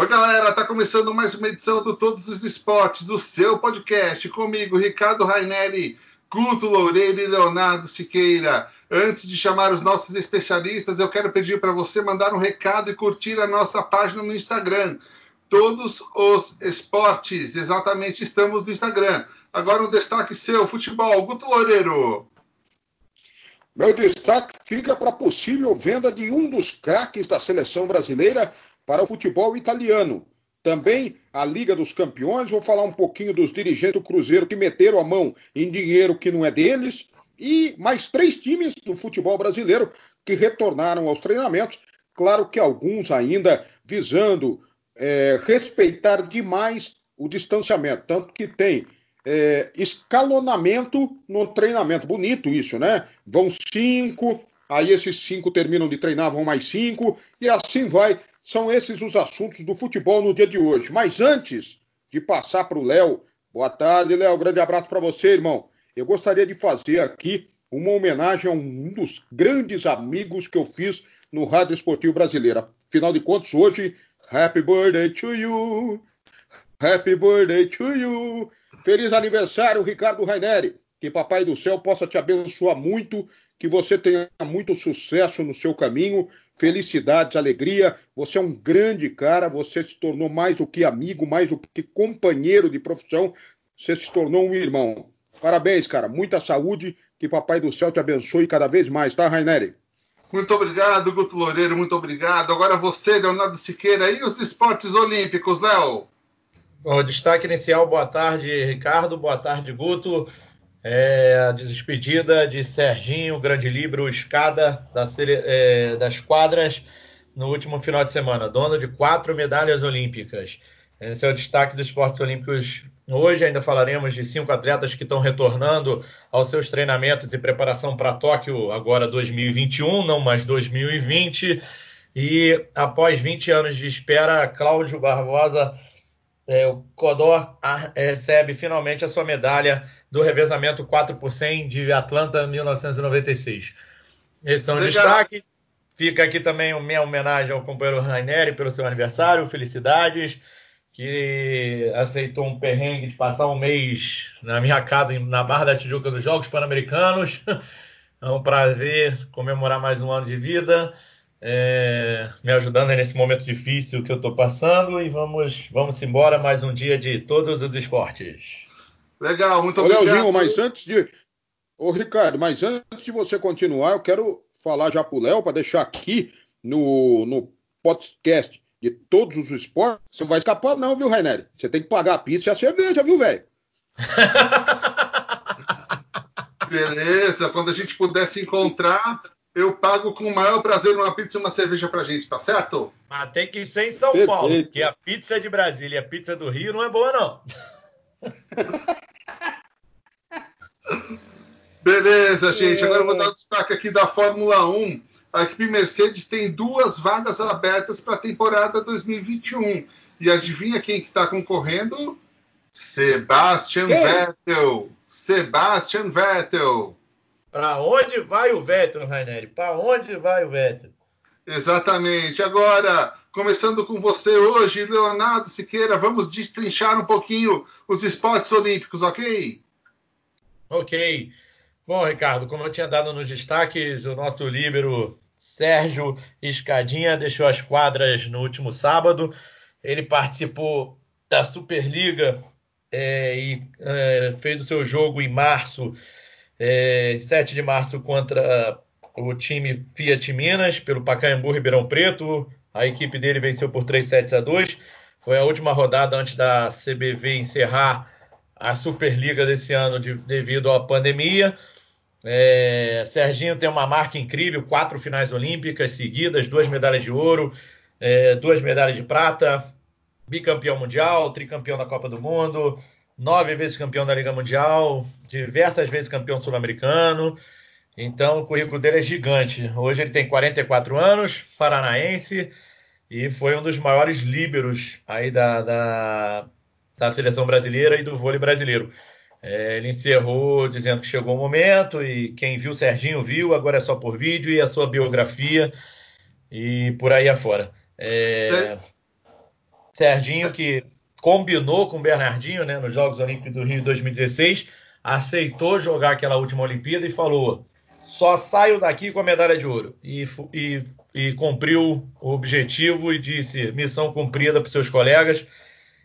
Oi, galera, tá começando mais uma edição do Todos os Esportes, o seu podcast, comigo, Ricardo Rainelli, Guto Loureiro e Leonardo Siqueira. Antes de chamar os nossos especialistas, eu quero pedir para você mandar um recado e curtir a nossa página no Instagram. Todos os esportes, exatamente, estamos no Instagram. Agora um destaque seu, futebol, Guto Loureiro. Meu destaque fica para a possível venda de um dos craques da seleção brasileira para o futebol italiano. Também a Liga dos Campeões, vou falar um pouquinho dos dirigentes do Cruzeiro que meteram a mão em dinheiro que não é deles, e mais três times do futebol brasileiro que retornaram aos treinamentos. Claro que alguns ainda visando é, respeitar demais o distanciamento, tanto que tem é, escalonamento no treinamento. Bonito isso, né? Vão cinco, aí esses cinco terminam de treinar, vão mais cinco, e assim vai. São esses os assuntos do futebol no dia de hoje. Mas antes de passar para o Léo, boa tarde, Léo, grande abraço para você, irmão. Eu gostaria de fazer aqui uma homenagem a um dos grandes amigos que eu fiz no Rádio Esportivo Brasileiro. Afinal de contas, hoje, Happy Birthday to you, Happy Birthday to you. Feliz aniversário, Ricardo Raineri. Que Papai do Céu possa te abençoar muito, que você tenha muito sucesso no seu caminho, felicidades, alegria. Você é um grande cara, você se tornou mais do que amigo, mais do que companheiro de profissão, você se tornou um irmão. Parabéns, cara. Muita saúde, que Papai do Céu te abençoe cada vez mais, tá, Raineri? Muito obrigado, Guto Loureiro, muito obrigado. Agora você, Leonardo Siqueira, e os esportes olímpicos, Léo? O destaque inicial, boa tarde, Ricardo, boa tarde, Guto. É, a despedida de Serginho, grande livro, escada da, é, das quadras no último final de semana, dono de quatro medalhas olímpicas. Esse é o destaque dos esportes olímpicos hoje. Ainda falaremos de cinco atletas que estão retornando aos seus treinamentos e preparação para Tóquio agora 2021, não mais 2020. E após 20 anos de espera, Cláudio Barbosa é, o Codor recebe finalmente a sua medalha do revezamento 4 por 100 de Atlanta 1996. Esses são os destaques. Fica aqui também a minha homenagem ao companheiro Raineri pelo seu aniversário. Felicidades. Que aceitou um perrengue de passar um mês na minha casa na Barra da Tijuca dos Jogos Pan-Americanos. É um prazer comemorar mais um ano de vida é, me ajudando nesse momento difícil que eu estou passando e vamos, vamos embora mais um dia de todos os esportes. Legal, muito Ô, obrigado. Leozinho, mas antes de. Ô, Ricardo, mas antes de você continuar, eu quero falar já pro Léo para deixar aqui no, no podcast de todos os esportes. Você não vai escapar, não, viu, Rainer? Você tem que pagar a pizza e a cerveja, viu, velho? Beleza, quando a gente puder se encontrar, eu pago com o maior prazer uma pizza e uma cerveja pra gente, tá certo? Mas tem que ser em São Perfeito. Paulo, porque a pizza é de Brasília e a pizza do Rio não é boa, não. Beleza, gente. Agora eu vou dar o um destaque aqui da Fórmula 1. A equipe Mercedes tem duas vagas abertas para a temporada 2021. E adivinha quem que está concorrendo? Sebastian? Vettel. Sebastian Vettel. Para onde vai o Vettel, Raineri? Para onde vai o Vettel? Exatamente. Agora, começando com você hoje, Leonardo Siqueira, vamos destrinchar um pouquinho os esportes olímpicos, ok? Ok. Bom, Ricardo, como eu tinha dado nos destaques, o nosso líbero Sérgio Escadinha deixou as quadras no último sábado. Ele participou da Superliga é, e é, fez o seu jogo em março é, 7 de março contra o time Fiat Minas, pelo Pacaembu Ribeirão Preto. A equipe dele venceu por 3 sets a 2. Foi a última rodada antes da CBV encerrar a Superliga desse ano de, devido à pandemia. É, Serginho tem uma marca incrível, quatro finais olímpicas seguidas, duas medalhas de ouro, é, duas medalhas de prata, bicampeão mundial, tricampeão da Copa do Mundo, nove vezes campeão da Liga Mundial, diversas vezes campeão sul-americano. Então o currículo dele é gigante. Hoje ele tem 44 anos, paranaense, e foi um dos maiores líberos aí da, da, da seleção brasileira e do vôlei brasileiro. É, ele encerrou dizendo que chegou o momento e quem viu Serginho viu, agora é só por vídeo e a sua biografia e por aí afora. É... Serginho que combinou com Bernardinho, né, nos Jogos Olímpicos do Rio 2016, aceitou jogar aquela última Olimpíada e falou: só saio daqui com a medalha de ouro. E, e, e cumpriu o objetivo e disse: missão cumprida para seus colegas.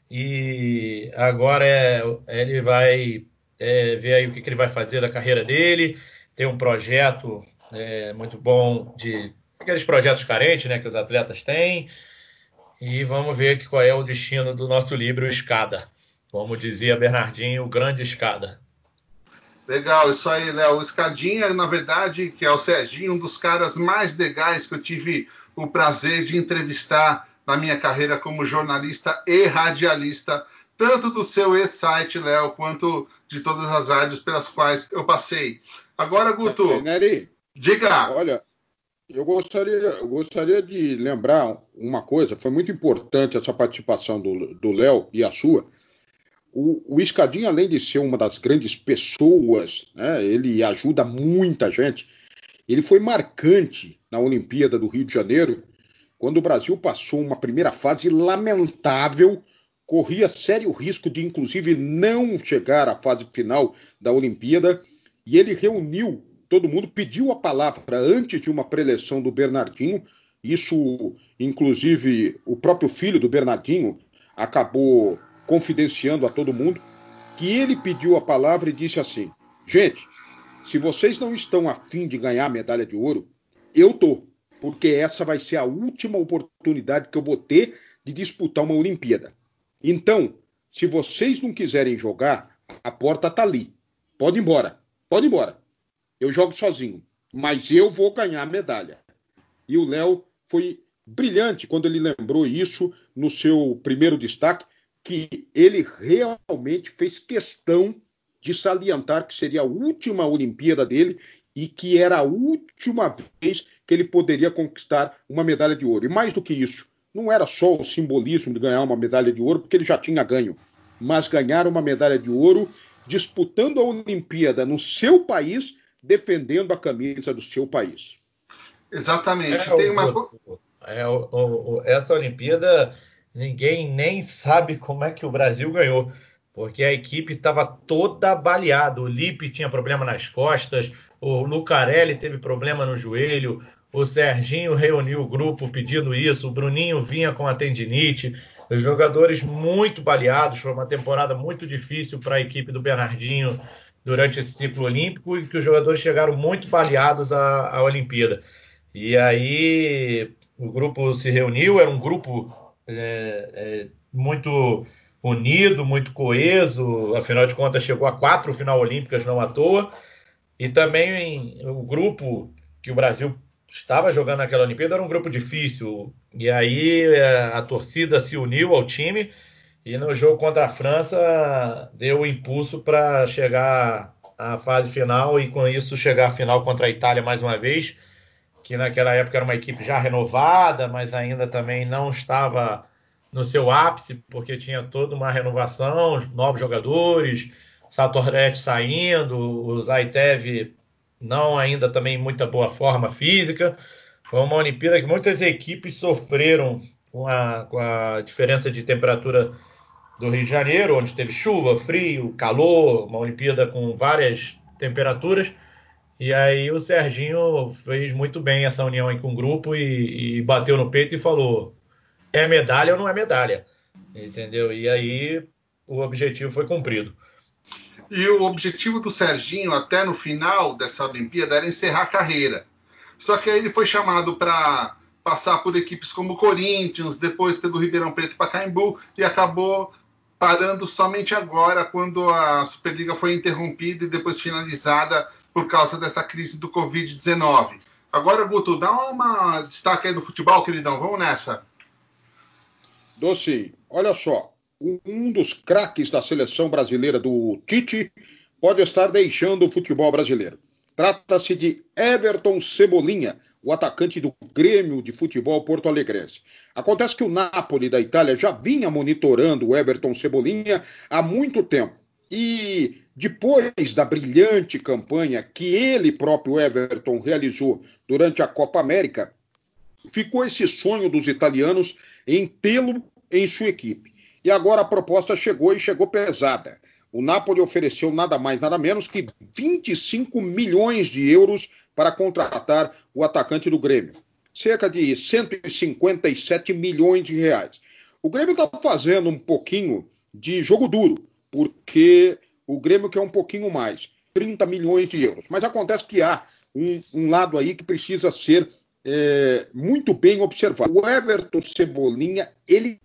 E agora é, ele vai é, ver aí o que, que, ele vai fazer da carreira dele. Tem um projeto é, muito bom de aqueles projetos carentes né, que os atletas têm. E vamos ver que, qual é o destino do nosso livro Escada. Como dizia Bernardinho, o grande escada. Legal, isso aí, Léo. O Escadinha, na verdade, que é o Serginho, um dos caras mais legais que eu tive o prazer de entrevistar na minha carreira como jornalista e radialista, tanto do seu e-site, Léo, quanto de todas as rádios pelas quais eu passei. Agora, Guto. Neri, diga. Olha, eu gostaria, eu gostaria de lembrar uma coisa, foi muito importante essa participação do Léo e a sua. O, o Escadinha, além de ser uma das grandes pessoas, né, ele ajuda muita gente, ele foi marcante na Olimpíada do Rio de Janeiro, quando o Brasil passou uma primeira fase lamentável, corria sério risco de, inclusive, não chegar à fase final da Olimpíada, e ele reuniu todo mundo pediu a palavra antes de uma preleção do Bernardinho. Isso, inclusive, o próprio filho do Bernardinho acabou confidenciando a todo mundo que ele pediu a palavra e disse assim: gente, se vocês não estão afim de ganhar a medalha de ouro, eu tô, porque essa vai ser a última oportunidade que eu vou ter de disputar uma Olimpíada. Então, se vocês não quiserem jogar, a porta tá ali. Pode ir embora. Pode ir embora. Eu jogo sozinho, mas eu vou ganhar a medalha. E o Léo foi brilhante quando ele lembrou isso no seu primeiro destaque, que ele realmente fez questão de salientar que seria a última Olimpíada dele e que era a última vez que ele poderia conquistar uma medalha de ouro. E mais do que isso, não era só o simbolismo de ganhar uma medalha de ouro, porque ele já tinha ganho, mas ganhar uma medalha de ouro disputando a Olimpíada no seu país defendendo a camisa do seu país. Exatamente. É, Tem uma... é, o, o, essa Olimpíada, ninguém nem sabe como é que o Brasil ganhou, porque a equipe estava toda baleada. O Lipe tinha problema nas costas, o Lucarelli teve problema no joelho, o Serginho reuniu o grupo pedindo isso, o Bruninho vinha com a tendinite, os jogadores muito baleados. Foi uma temporada muito difícil para a equipe do Bernardinho durante esse ciclo olímpico e que os jogadores chegaram muito baleados à, à Olimpíada. E aí o grupo se reuniu, era um grupo é, é, muito unido, muito coeso, afinal de contas chegou a quatro final olímpicas não à toa, e também o grupo que o Brasil estava jogando naquela Olimpíada era um grupo difícil, e aí é, a torcida se uniu ao time e no jogo contra a França, deu o impulso para chegar à fase final e com isso chegar à final contra a Itália mais uma vez, que naquela época era uma equipe já renovada, mas ainda também não estava no seu ápice, porque tinha toda uma renovação, novos jogadores, Satoretti saindo, o Zaitev não ainda também em muita boa forma física. Foi uma Olimpíada que muitas equipes sofreram com a, com a diferença de temperatura do Rio de Janeiro, onde teve chuva, frio, calor, uma Olimpíada com várias temperaturas. E aí o Serginho fez muito bem essa união aí com o grupo e, e bateu no peito e falou: é medalha ou não é medalha? Entendeu? E aí o objetivo foi cumprido. E o objetivo do Serginho, até no final dessa Olimpíada, era encerrar a carreira. Só que aí ele foi chamado para passar por equipes como o Corinthians, depois pelo Ribeirão Preto Pacaembu, e acabou parando somente agora, quando a Superliga foi interrompida e depois finalizada por causa dessa crise do Covid-19. Agora, Guto, dá uma destaque aí do futebol, queridão. Vamos nessa. Doce, olha só. Um dos craques da seleção brasileira do Tite pode estar deixando o futebol brasileiro. Trata-se de Everton Cebolinha, o atacante do Grêmio de Futebol Porto Alegrense. Acontece que o Napoli da Itália já vinha monitorando o Everton Cebolinha há muito tempo. E depois da brilhante campanha que ele próprio Everton realizou durante a Copa América, ficou esse sonho dos italianos em tê-lo em sua equipe. E agora a proposta chegou e chegou pesada. O Napoli ofereceu nada mais, nada menos que 25 milhões de euros para contratar o atacante do Grêmio. Cerca de 157 milhões de reais. O Grêmio está fazendo um pouquinho de jogo duro, porque o Grêmio quer um pouquinho mais, 30 milhões de euros. Mas acontece que há um, um lado aí que precisa ser é, muito bem observado. O Everton Cebolinha, ele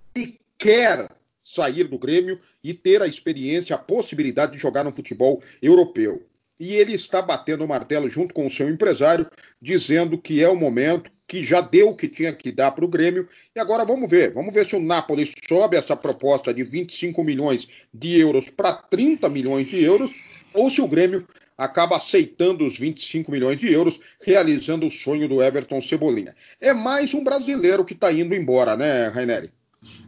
quer sair do Grêmio e ter a experiência, a possibilidade de jogar no futebol europeu. E ele está batendo o martelo junto com o seu empresário, dizendo que é o momento, que já deu o que tinha que dar para o Grêmio. E agora vamos ver, vamos ver se o Napoli sobe essa proposta de 25 milhões de euros para 30 milhões de euros, ou se o Grêmio acaba aceitando os 25 milhões de euros, realizando o sonho do Everton Cebolinha. É mais um brasileiro que está indo embora, né, Raineri?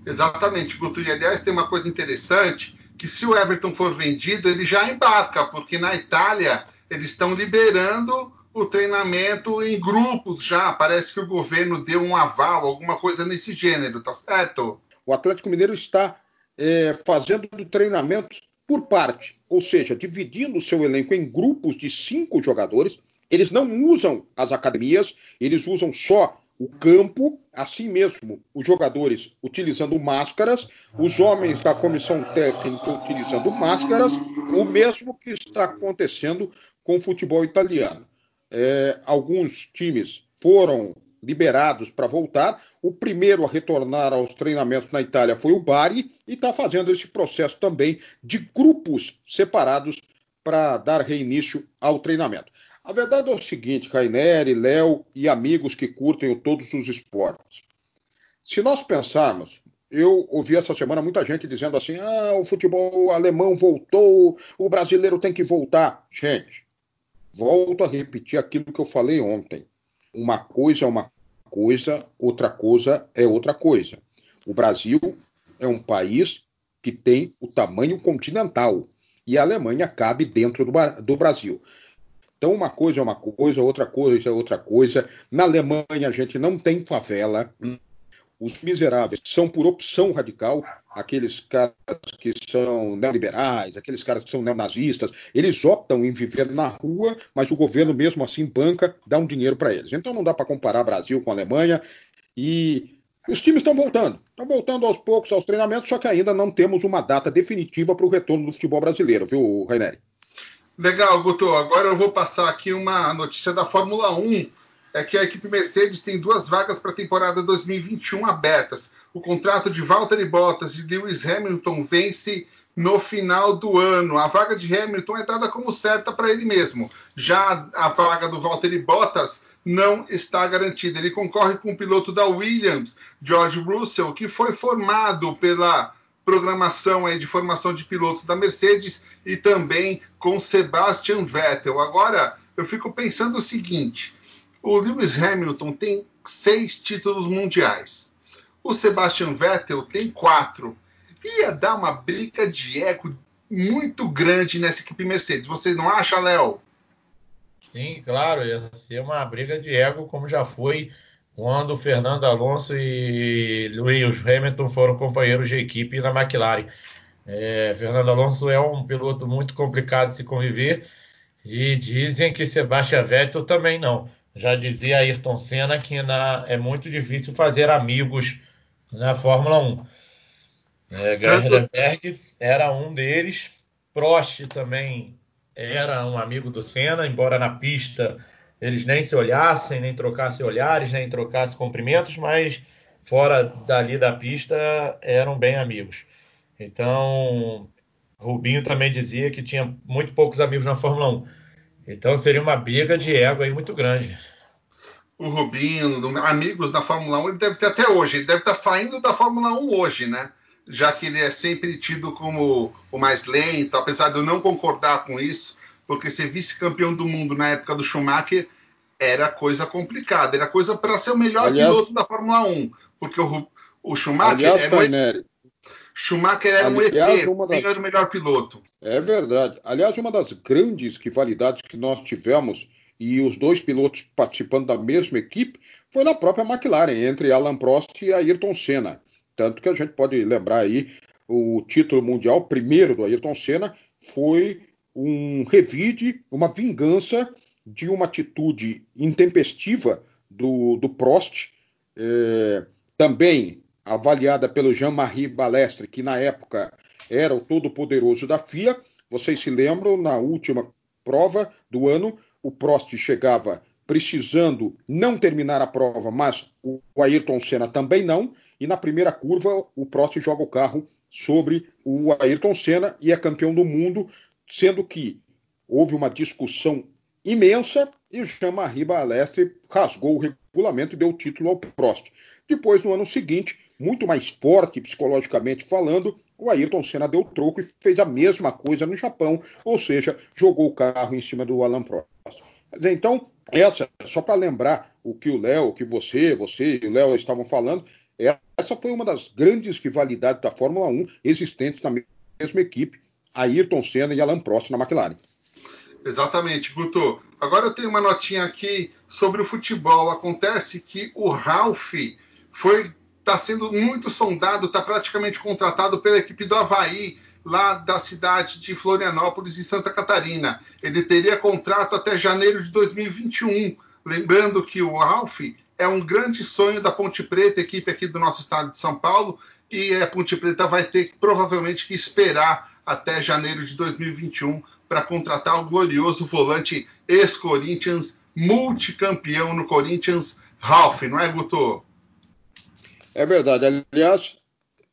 Exatamente, Guto. E aliás, tem uma coisa interessante: que se o Everton for vendido, ele já embarca, porque na Itália eles estão liberando o treinamento em grupos já. Parece que o governo deu um aval, alguma coisa nesse gênero, tá certo? O Atlético Mineiro está é, fazendo treinamento por parte, ou seja, dividindo o seu elenco em grupos de cinco jogadores. Eles não usam as academias, eles usam só o campo, assim mesmo, os jogadores utilizando máscaras, os homens da comissão técnica utilizando máscaras, o mesmo que está acontecendo com o futebol italiano. É, alguns times foram liberados para voltar. O primeiro a retornar aos treinamentos na Itália foi o Bari e está fazendo esse processo também de grupos separados para dar reinício ao treinamento. A verdade é o seguinte, Raineri, Léo e amigos que curtem todos os esportes. Se nós pensarmos, eu ouvi essa semana muita gente dizendo assim: ah, o futebol alemão voltou, o brasileiro tem que voltar. Gente, volto a repetir aquilo que eu falei ontem. Uma coisa é uma coisa, outra coisa é outra coisa. O Brasil é um país que tem o tamanho continental e a Alemanha cabe dentro do, do Brasil. Então, uma coisa é uma coisa, outra coisa é outra coisa. Na Alemanha, a gente não tem favela. Os miseráveis são por opção radical, aqueles caras que são neoliberais, aqueles caras que são neonazistas, eles optam em viver na rua, mas o governo mesmo assim banca, dá um dinheiro para eles. Então não dá para comparar Brasil com Alemanha e os times estão voltando, estão voltando aos poucos aos treinamentos, só que ainda não temos uma data definitiva para o retorno do futebol brasileiro, viu, Raineri? Legal, Guto. Agora eu vou passar aqui uma notícia da Fórmula 1. É que a equipe Mercedes tem duas vagas para a temporada 2021 abertas. O contrato de Valtteri Bottas e Lewis Hamilton vence no final do ano. A vaga de Hamilton é dada como certa para ele mesmo. Já a vaga do Valtteri Bottas não está garantida. Ele concorre com o piloto da Williams, George Russell, que foi formado pela programação aí de formação de pilotos da Mercedes e também com Sebastian Vettel. Agora, eu fico pensando o seguinte: o Lewis Hamilton tem seis títulos mundiais, o Sebastian Vettel tem quatro. Ia dar uma briga de ego muito grande nessa equipe Mercedes. Você não acha, Léo? Sim, claro, ia ser uma briga de ego, como já foi quando Fernando Alonso e Lewis Hamilton foram companheiros de equipe na McLaren. É, Fernando Alonso é um piloto muito complicado de se conviver e dizem que Sebastian Vettel também não. Já dizia Ayrton Senna que na, é muito difícil fazer amigos na Fórmula 1. É, Gerhard era um deles, Prost também era um amigo do Senna, embora na pista eles nem se olhassem, nem trocassem olhares, nem trocassem cumprimentos, mas fora dali da pista eram bem amigos. Então, Rubinho também dizia que tinha muito poucos amigos na Fórmula 1. Então seria uma briga de ego aí muito grande. O Rubinho, amigos na Fórmula 1, ele deve ter até hoje, ele deve estar saindo da Fórmula 1 hoje, né? Já que ele é sempre tido como o mais lento, apesar de eu não concordar com isso, porque ser vice-campeão do mundo na época do Schumacher era coisa complicada, era coisa para ser o melhor aliás, piloto da Fórmula 1, porque o, o Schumacher aliás, era um, Schumacher era aliás, um ET, das... era o melhor piloto. É verdade. Aliás, uma das grandes rivalidades que nós tivemos e os dois pilotos participando da mesma equipe foi na própria McLaren, entre Alan Prost e Ayrton Senna. Tanto que a gente pode lembrar aí o título mundial primeiro do Ayrton Senna foi um revide, uma vingança de uma atitude intempestiva do, do Prost, é, também avaliada pelo Jean-Marie Balestre, que na época era o todo-poderoso da FIA. Vocês se lembram, na última prova do ano, o Prost chegava precisando não terminar a prova, mas o Ayrton Senna também não, e na primeira curva o Prost joga o carro sobre o Ayrton Senna e é campeão do mundo, sendo que houve uma discussão imensa e o Jean-Marie Balestre rasgou o regulamento e deu o título ao Prost. Depois, no ano seguinte, muito mais forte psicologicamente falando, o Ayrton Senna deu troco e fez a mesma coisa no Japão, ou seja, jogou o carro em cima do Alan Prost. Então, essa, só para lembrar o que o Léo, o que você, você e o Léo estavam falando, essa foi uma das grandes rivalidades da Fórmula 1 existentes na mesma equipe, Ayrton Senna e Alan Prost na McLaren. Exatamente, Guto. Agora eu tenho uma notinha aqui sobre o futebol. Acontece que o Ralph foi está sendo muito sondado, está praticamente contratado pela equipe do Havaí, lá da cidade de Florianópolis, em Santa Catarina. Ele teria contrato até janeiro de 2021. Lembrando que o Ralph é um grande sonho da Ponte Preta, equipe aqui do nosso estado de São Paulo, e a Ponte Preta vai ter provavelmente que esperar até janeiro de 2021 para contratar o glorioso volante ex-Corinthians, multicampeão no Corinthians, Ralph, não é, Guto? É verdade. Aliás,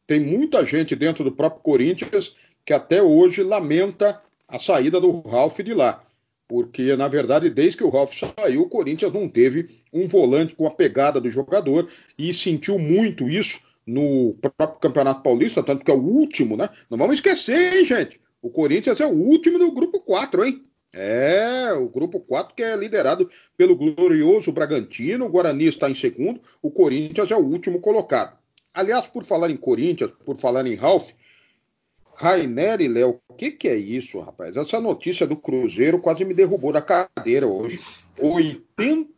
tem muita gente dentro do próprio Corinthians que até hoje lamenta a saída do Ralf de lá. Porque, na verdade, desde que o Ralf saiu, o Corinthians não teve um volante com a pegada do jogador e sentiu muito isso no próprio Campeonato Paulista, tanto que é o último, né? Não vamos esquecer, hein, gente? O Corinthians é o último do grupo 4, hein? É, o grupo 4 que é liderado pelo glorioso Bragantino, o Guarani está em segundo, o Corinthians é o último colocado. Aliás, por falar em Corinthians, por falar em Ralph, Rainer e Léo, o que, que é isso, rapaz? Essa notícia do Cruzeiro quase me derrubou da cadeira hoje. 80,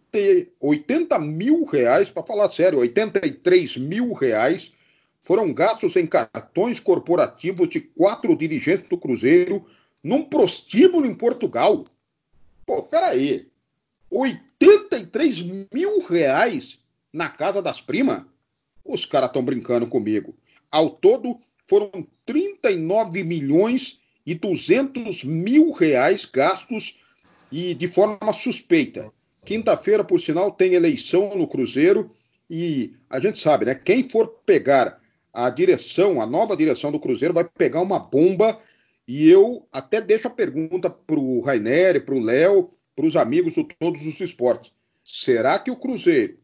80 mil reais, para falar sério, 83 mil reais foram gastos em cartões corporativos de quatro dirigentes do Cruzeiro num prostíbulo em Portugal. Pô, peraí. 83 mil reais na casa das primas? Os caras estão brincando comigo. Ao todo, foram 39 milhões e 200 mil reais gastos e de forma suspeita. Quinta-feira, por sinal, tem eleição no Cruzeiro e a gente sabe, né? Quem for pegar a direção, a nova direção do Cruzeiro, vai pegar uma bomba e eu até deixo a pergunta para o Rainer, para o Léo, para os amigos de todos os esportes. Será que o Cruzeiro,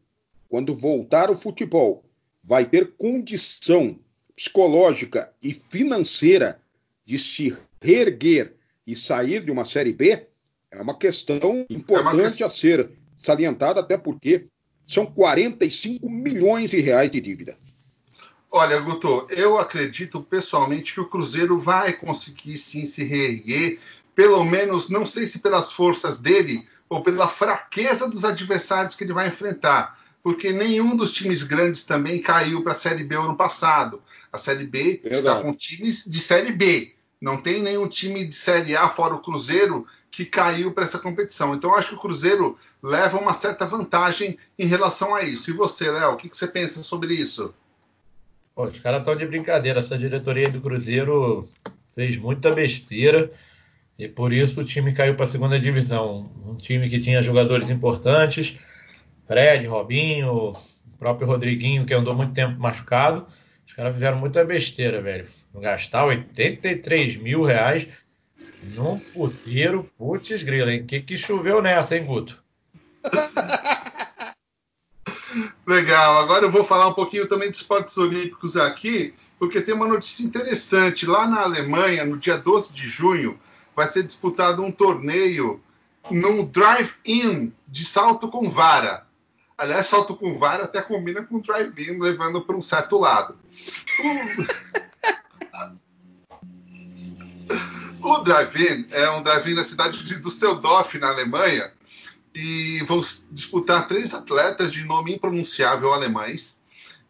quando voltar ao futebol, vai ter condição psicológica e financeira de se reerguer e sair de uma Série B? É uma questão importante é uma... a ser salientada, até porque são 45 milhões de reais de dívida. Olha, Guto, eu acredito pessoalmente que o Cruzeiro vai conseguir sim se reerguer, pelo menos, não sei se pelas forças dele ou pela fraqueza dos adversários que ele vai enfrentar, porque nenhum dos times grandes também caiu para a Série B ano passado. A Série B Verdade. está com times de Série B. Não tem nenhum time de Série A fora o Cruzeiro que caiu para essa competição. Então, acho que o Cruzeiro leva uma certa vantagem em relação a isso. E você, Léo, o que, que você pensa sobre isso? Pô, os caras estão de brincadeira. Essa diretoria do Cruzeiro fez muita besteira e por isso o time caiu para a segunda divisão. Um time que tinha jogadores importantes, Fred, Robinho, o próprio Rodriguinho, que andou muito tempo machucado. Os caras fizeram muita besteira, velho. Gastar 83 mil reais num puteiro, putz grila, hein? Que que choveu nessa, hein, Guto? Legal. Agora eu vou falar um pouquinho também de esportes olímpicos aqui, porque tem uma notícia interessante. Lá na Alemanha, no dia 12 de junho, vai ser disputado um torneio num drive-in de salto com vara. Aliás, salto com vara até combina com drive-in, levando para um certo lado. O, drive-in é um drive-in na cidade de Düsseldorf, na Alemanha, e vão disputar três atletas de nome impronunciável alemães.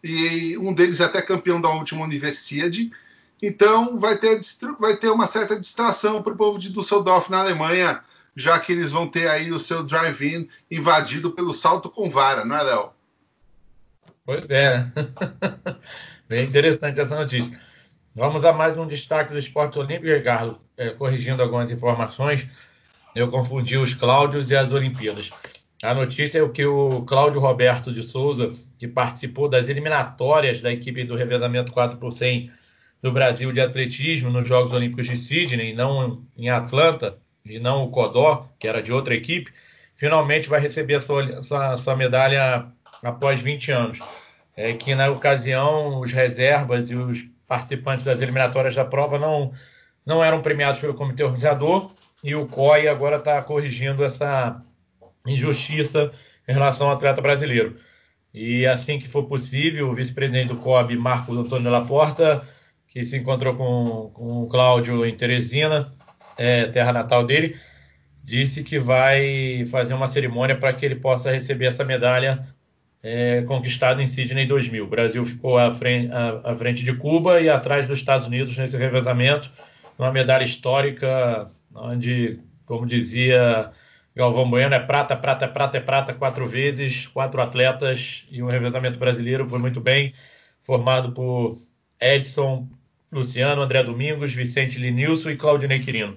e um deles é até campeão da última Universiade. Então vai ter, vai ter uma certa distração para o povo de Düsseldorf na Alemanha, já que eles vão ter aí o seu drive-in invadido pelo salto com vara, não é, Léo? Pois é. Bem interessante essa notícia. Vamos a mais um destaque do esporte olímpico, Ricardo. É, corrigindo algumas informações, eu confundi os Cláudios e as Olimpíadas. A notícia é que o Cláudio Roberto de Souza, que participou das eliminatórias da equipe do revezamento 4 por 100 do Brasil de atletismo nos Jogos Olímpicos de Sydney, não em Atlanta, e não o Codó, que era de outra equipe, finalmente vai receber a sua, sua, sua medalha após 20 anos. É que na ocasião os reservas e os participantes das eliminatórias da prova não, não eram premiados pelo comitê organizador e o COI agora está corrigindo essa injustiça em relação ao atleta brasileiro. E assim que for possível, o vice-presidente do COB, Marcos Antônio Laporta, que se encontrou com, com o Cláudio em Teresina, é, terra natal dele, disse que vai fazer uma cerimônia para que ele possa receber essa medalha é, conquistada em Sydney 2000. O Brasil ficou à frente, à, à frente, de Cuba e atrás dos Estados Unidos nesse revezamento, uma medalha histórica, onde, como dizia Galvão Bueno, é prata, prata, prata, é prata quatro vezes, quatro atletas e um revezamento brasileiro foi muito bem formado por Edson, Luciano, André Domingos, Vicente Linilson e Claudinei Quirino.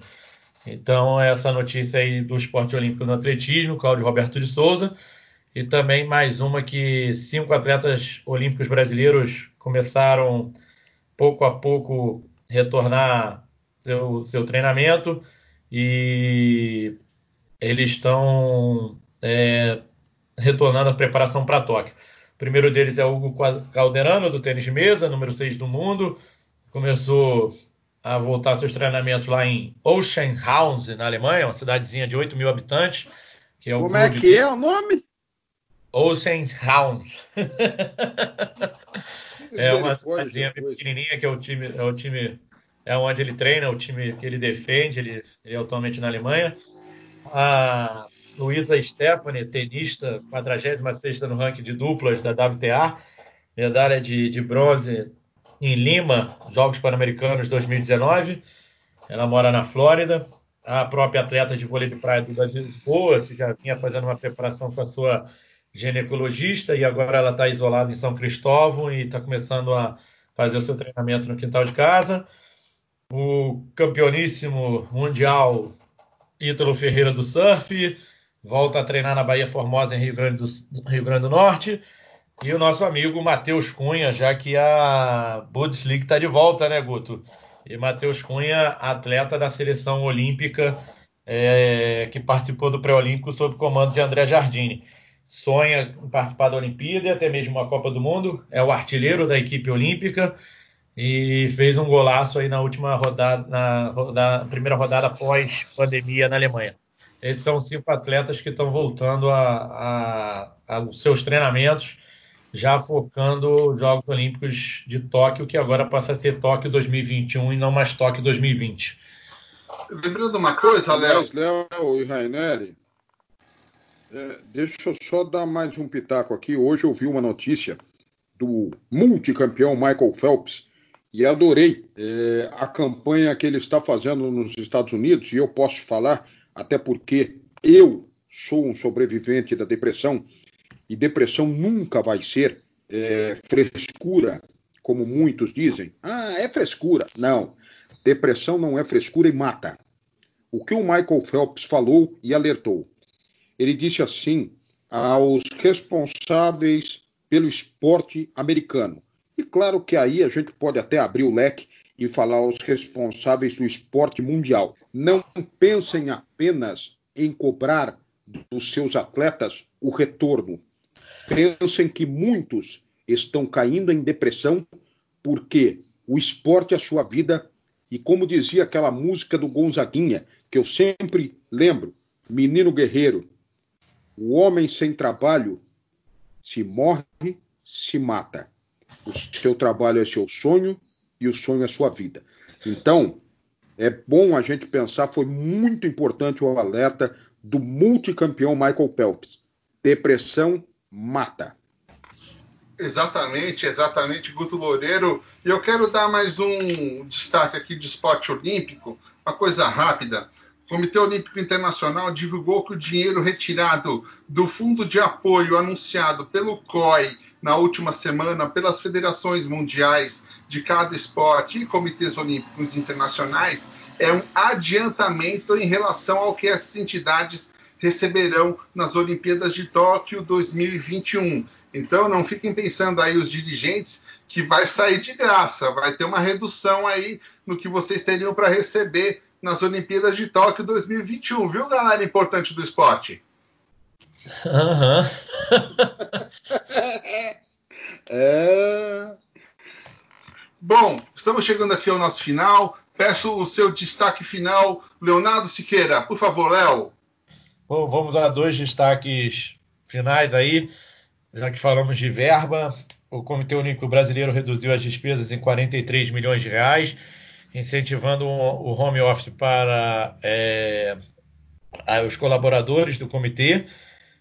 Então, essa notícia aí do esporte olímpico no atletismo, Cláudio Roberto de Souza, e também mais uma que cinco atletas olímpicos brasileiros começaram pouco a pouco retornar seu, seu treinamento e eles estão é, retornando a preparação para Tóquio. O primeiro deles é Hugo Calderano, do tênis de mesa, número 6 do mundo, começou a voltar seus treinamentos lá em Oschenhausen, na Alemanha, uma cidadezinha de 8 mil habitantes. É Como é que é o nome? Oschenhausen. é uma cidadezinha pequenininha que é o time, é o time é onde ele treina, o time que ele defende, ele, ele é atualmente na Alemanha. A Luísa Stephanie, tenista, 46 no ranking de duplas da WTA, medalha de, de bronze em Lima, Jogos Pan-Americanos 2019. Ela mora na Flórida. A própria atleta de vôlei de praia do Brasil Lisboa, que já vinha fazendo uma preparação com a sua ginecologista e agora ela está isolada em São Cristóvão e está começando a fazer o seu treinamento no quintal de casa. O campeoníssimo mundial Ítalo Ferreira do surf volta a treinar na Bahia Formosa em Rio Grande do, Rio Grande do Norte. E o nosso amigo Matheus Cunha, já que a Bundesliga está de volta, né, Guto? E Matheus Cunha, atleta da seleção olímpica, é, que participou do pré-olímpico sob comando de André Jardini. Sonha em participar da Olimpíada e até mesmo uma Copa do Mundo. É o artilheiro da equipe olímpica e fez um golaço aí na última rodada, na primeira rodada após pandemia na Alemanha. Esses são cinco atletas que estão voltando a, a, a seus treinamentos já focando os Jogos Olímpicos de Tóquio, que agora passa a ser Tóquio 2021 e não mais Tóquio 2020. Lembrando uma coisa, Léo. Léo e Raineri, é, deixa eu só dar mais um pitaco aqui. Hoje eu vi uma notícia do multicampeão Michael Phelps e adorei é, a campanha que ele está fazendo nos Estados Unidos. E eu posso falar, até porque eu sou um sobrevivente da depressão e depressão nunca vai ser é, frescura, como muitos dizem. Ah, é frescura. Não. Depressão não é frescura e mata. O que o Michael Phelps falou e alertou? Ele disse assim aos responsáveis pelo esporte americano. E claro que aí a gente pode até abrir o leque e falar aos responsáveis do esporte mundial. Não pensem apenas em cobrar dos seus atletas o retorno pensem que muitos estão caindo em depressão porque o esporte é a sua vida e como dizia aquela música do Gonzaguinha, que eu sempre lembro, Menino Guerreiro, o homem sem trabalho se morre, se mata. O seu trabalho é seu sonho e o sonho é sua vida. Então, é bom a gente pensar, foi muito importante o alerta do multicampeão Michael Phelps. Depressão mata. Exatamente, exatamente, Guto Loureiro. E eu quero dar mais um destaque aqui de esporte olímpico, uma coisa rápida. O Comitê Olímpico Internacional divulgou que o dinheiro retirado do fundo de apoio anunciado pelo COI na última semana pelas federações mundiais de cada esporte e comitês olímpicos internacionais é um adiantamento em relação ao que essas entidades receberão nas Olimpíadas de Tóquio 2021. Então não fiquem pensando aí os dirigentes que vai sair de graça, vai ter uma redução aí no que vocês teriam para receber nas Olimpíadas de Tóquio 2021, viu, galera importante do esporte? Aham. é... Bom, estamos chegando aqui ao nosso final. Peço o seu destaque final, Leonardo Siqueira. Por favor, Léo. Vamos a dois destaques finais aí. Já que falamos de verba, o Comitê Olímpico Brasileiro reduziu as despesas em 43 milhões de reais, incentivando o home office para é, os colaboradores do comitê,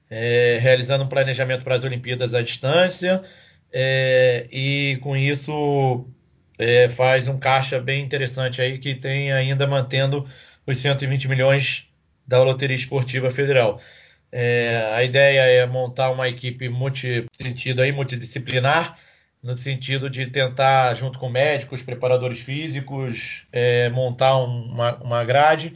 é, realizando um planejamento para as Olimpíadas à distância, é, e com isso é, faz um caixa bem interessante aí que tem ainda mantendo os 120 milhões da Loteria Esportiva Federal. É, a ideia é montar uma equipe multi sentido aí multidisciplinar, no sentido de tentar, junto com médicos, preparadores físicos, é, montar uma, uma grade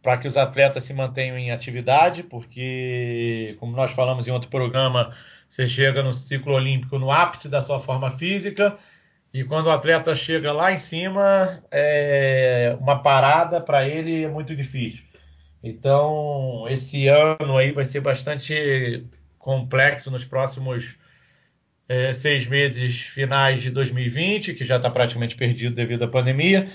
para que os atletas se mantenham em atividade, porque, como nós falamos em outro programa, você chega no ciclo olímpico no ápice da sua forma física, e quando o atleta chega lá em cima, é, uma parada para ele é muito difícil. Então, esse ano aí vai ser bastante complexo nos próximos é, seis meses finais de 2020, que já está praticamente perdido devido à pandemia,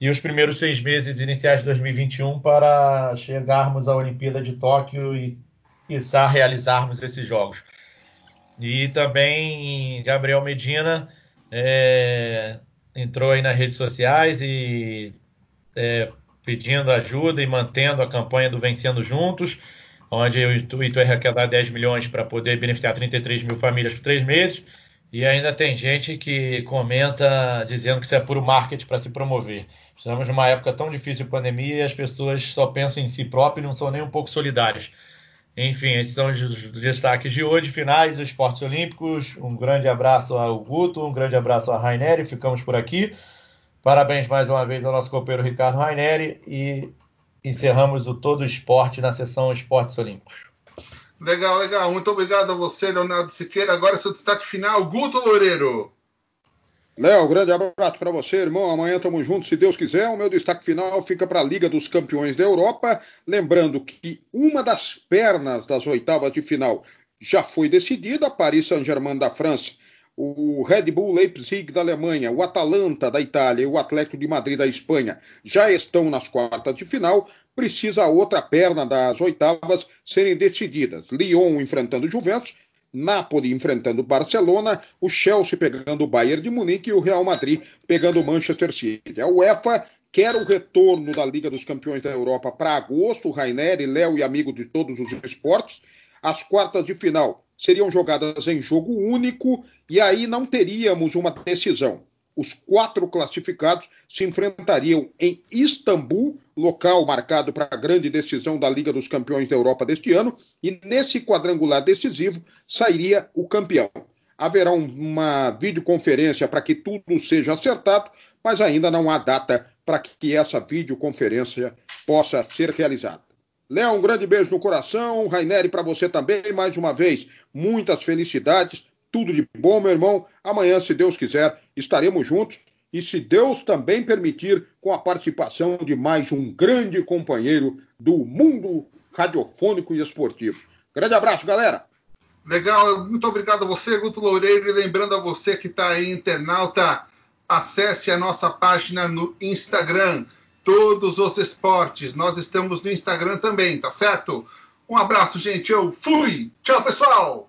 e os primeiros seis meses iniciais de 2021 para chegarmos à Olimpíada de Tóquio e começar realizarmos esses jogos. E também Gabriel Medina é, entrou aí nas redes sociais e é, pedindo ajuda e mantendo a campanha do Vencendo Juntos, onde o intuito é arrecadar 10 milhões para poder beneficiar 33 mil famílias por três meses. E ainda tem gente que comenta dizendo que isso é puro marketing para se promover. Estamos numa época tão difícil de pandemia e as pessoas só pensam em si próprias e não são nem um pouco solidárias. Enfim, esses são os destaques de hoje, finais dos esportes olímpicos. Um grande abraço ao Guto, um grande abraço a Raineri. Ficamos por aqui. Parabéns mais uma vez ao nosso companheiro Ricardo Raineri e encerramos o Todo Esporte na sessão Esportes Olímpicos. Legal, legal. Muito obrigado a você, Leonardo Siqueira. Agora seu destaque final, Guto Loureiro. Léo, grande abraço para você, irmão. Amanhã estamos juntos, se Deus quiser. O meu destaque final fica para a Liga dos Campeões da Europa. Lembrando que uma das pernas das oitavas de final já foi decidida. Paris Saint-Germain da França, o Red Bull Leipzig da Alemanha, o Atalanta da Itália e o Atlético de Madrid da Espanha já estão nas quartas de final. Precisa a outra perna das oitavas serem decididas. Lyon enfrentando Juventus Napoli enfrentando Barcelona, o Chelsea pegando o Bayern de Munique e o Real Madrid pegando o Manchester City. A UEFA quer o retorno da Liga dos Campeões da Europa para agosto. Raineri, Léo e amigo de todos os esportes. As quartas de final seriam jogadas em jogo único e aí não teríamos uma decisão os quatro classificados se enfrentariam em Istambul, local marcado para a grande decisão da Liga dos Campeões da Europa deste ano, e nesse quadrangular decisivo sairia o campeão. Haverá uma videoconferência para que tudo seja acertado, mas ainda não há data para que essa videoconferência possa ser realizada. Léo, um grande beijo no coração. Raineri, para você também, mais uma vez, muitas felicidades tudo de bom, meu irmão. Amanhã, se Deus quiser, estaremos juntos e, se Deus também permitir, com a participação de mais um grande companheiro do mundo radiofônico e esportivo. Grande abraço, galera. Legal, muito obrigado a você, Guto Loureiro. E lembrando a você que está aí, internauta, acesse a nossa página no Instagram, Todos os Esportes. Nós estamos no Instagram também, tá certo? Um abraço, gente. Eu fui. Tchau, pessoal.